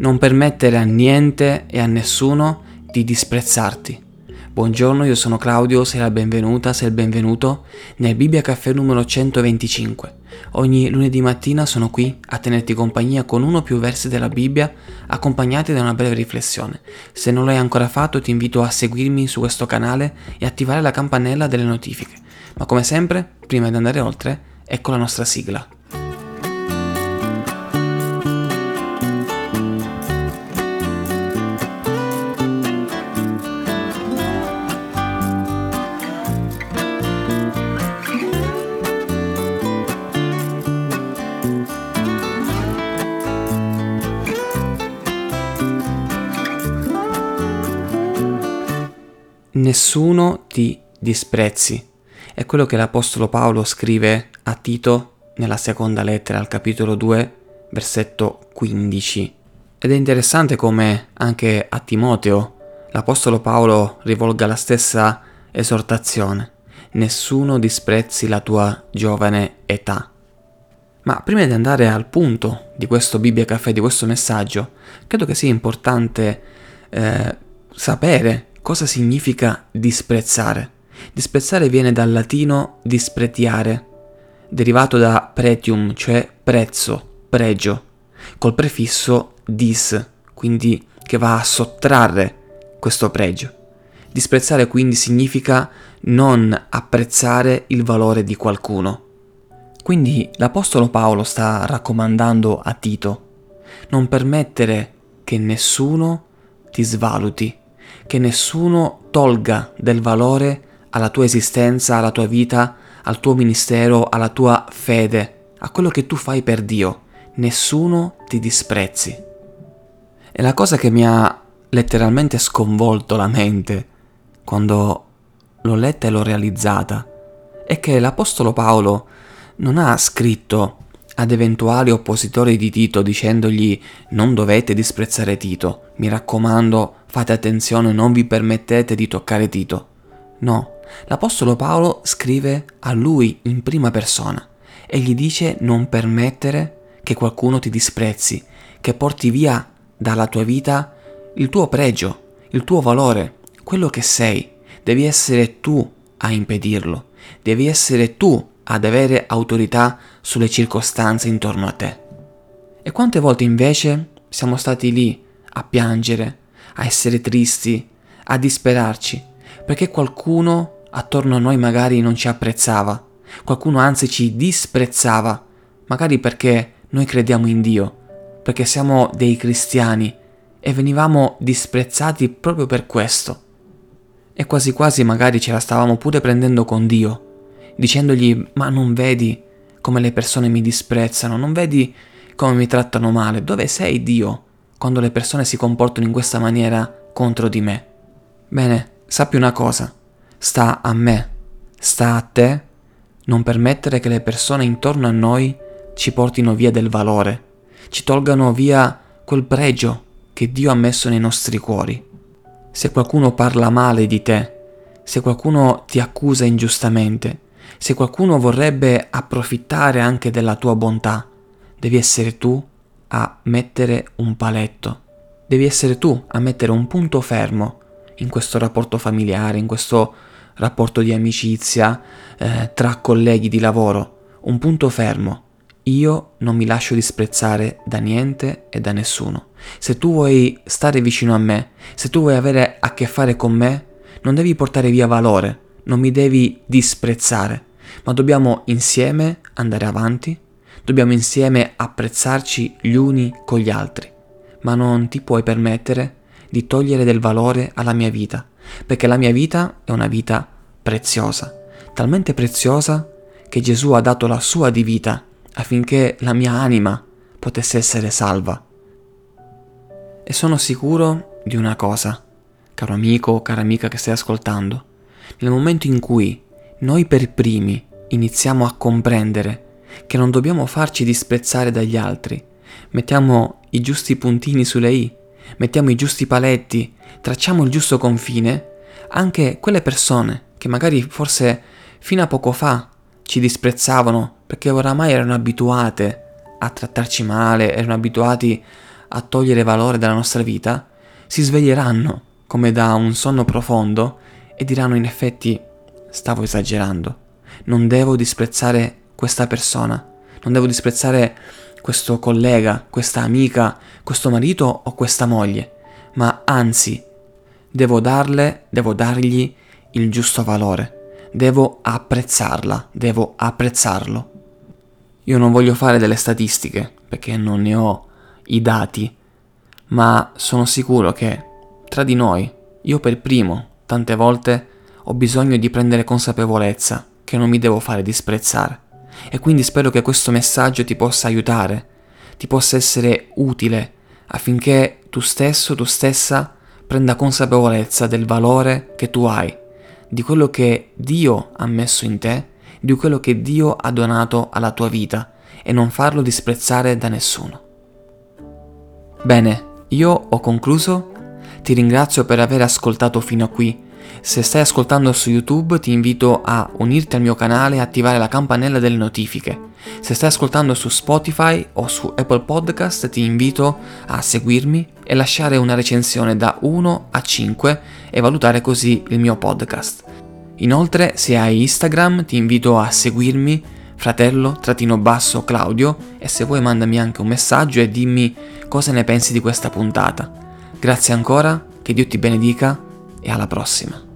Non permettere a niente e a nessuno di disprezzarti. Buongiorno, io sono Claudio, sei la benvenuta, sei il benvenuto nel Bibbia Caffè numero 125. Ogni lunedì mattina sono qui a tenerti compagnia con uno o più versi della Bibbia accompagnati da una breve riflessione. Se non l'hai ancora fatto ti invito a seguirmi su questo canale e attivare la campanella delle notifiche. Ma come sempre, prima di andare oltre, ecco la nostra sigla. Nessuno ti disprezzi. È quello che l'Apostolo Paolo scrive a Tito nella seconda lettera al capitolo 2, versetto 15. Ed è interessante come anche a Timoteo l'Apostolo Paolo rivolga la stessa esortazione. Nessuno disprezzi la tua giovane età. Ma prima di andare al punto di questo Bibbia Caffè, di questo messaggio, credo che sia importante eh, sapere cosa significa disprezzare. Disprezzare viene dal latino dispretiare, derivato da pretium, cioè prezzo, pregio, col prefisso dis, quindi che va a sottrarre questo pregio. Disprezzare quindi significa non apprezzare il valore di qualcuno. Quindi l'Apostolo Paolo sta raccomandando a Tito, non permettere che nessuno ti svaluti, che nessuno tolga del valore alla tua esistenza, alla tua vita, al tuo ministero, alla tua fede, a quello che tu fai per Dio. Nessuno ti disprezzi. E la cosa che mi ha letteralmente sconvolto la mente quando l'ho letta e l'ho realizzata è che l'Apostolo Paolo non ha scritto ad eventuali oppositori di Tito dicendogli non dovete disprezzare Tito, mi raccomando fate attenzione, non vi permettete di toccare Tito. No, l'Apostolo Paolo scrive a lui in prima persona e gli dice non permettere che qualcuno ti disprezzi, che porti via dalla tua vita il tuo pregio, il tuo valore, quello che sei. Devi essere tu a impedirlo, devi essere tu ad avere autorità sulle circostanze intorno a te. E quante volte invece siamo stati lì a piangere, a essere tristi, a disperarci, perché qualcuno attorno a noi magari non ci apprezzava, qualcuno anzi ci disprezzava, magari perché noi crediamo in Dio, perché siamo dei cristiani e venivamo disprezzati proprio per questo. E quasi quasi magari ce la stavamo pure prendendo con Dio, dicendogli ma non vedi come le persone mi disprezzano, non vedi come mi trattano male, dove sei Dio quando le persone si comportano in questa maniera contro di me? Bene, sappi una cosa, sta a me, sta a te non permettere che le persone intorno a noi ci portino via del valore, ci tolgano via quel pregio che Dio ha messo nei nostri cuori. Se qualcuno parla male di te, se qualcuno ti accusa ingiustamente, se qualcuno vorrebbe approfittare anche della tua bontà, devi essere tu a mettere un paletto, devi essere tu a mettere un punto fermo in questo rapporto familiare, in questo rapporto di amicizia eh, tra colleghi di lavoro, un punto fermo. Io non mi lascio disprezzare da niente e da nessuno. Se tu vuoi stare vicino a me, se tu vuoi avere a che fare con me, non devi portare via valore, non mi devi disprezzare, ma dobbiamo insieme andare avanti, dobbiamo insieme apprezzarci gli uni con gli altri, ma non ti puoi permettere di togliere del valore alla mia vita, perché la mia vita è una vita preziosa, talmente preziosa che Gesù ha dato la sua di vita affinché la mia anima potesse essere salva. E sono sicuro di una cosa, caro amico o cara amica che stai ascoltando, nel momento in cui noi per primi iniziamo a comprendere che non dobbiamo farci disprezzare dagli altri, mettiamo i giusti puntini sulle i, mettiamo i giusti paletti, tracciamo il giusto confine, anche quelle persone che magari forse fino a poco fa ci disprezzavano perché oramai erano abituate a trattarci male, erano abituati a togliere valore dalla nostra vita, si sveglieranno come da un sonno profondo e diranno in effetti stavo esagerando, non devo disprezzare questa persona, non devo disprezzare questo collega, questa amica, questo marito o questa moglie, ma anzi devo darle, devo dargli il giusto valore, devo apprezzarla, devo apprezzarlo. Io non voglio fare delle statistiche perché non ne ho i dati, ma sono sicuro che tra di noi, io per primo, tante volte ho bisogno di prendere consapevolezza che non mi devo fare disprezzare. E quindi spero che questo messaggio ti possa aiutare, ti possa essere utile affinché tu stesso, tu stessa prenda consapevolezza del valore che tu hai, di quello che Dio ha messo in te, di quello che Dio ha donato alla tua vita e non farlo disprezzare da nessuno. Bene, io ho concluso, ti ringrazio per aver ascoltato fino a qui se stai ascoltando su YouTube ti invito a unirti al mio canale e attivare la campanella delle notifiche. Se stai ascoltando su Spotify o su Apple Podcast ti invito a seguirmi e lasciare una recensione da 1 a 5 e valutare così il mio podcast. Inoltre se hai Instagram ti invito a seguirmi fratello-basso Claudio e se vuoi mandami anche un messaggio e dimmi cosa ne pensi di questa puntata. Grazie ancora, che Dio ti benedica e alla prossima.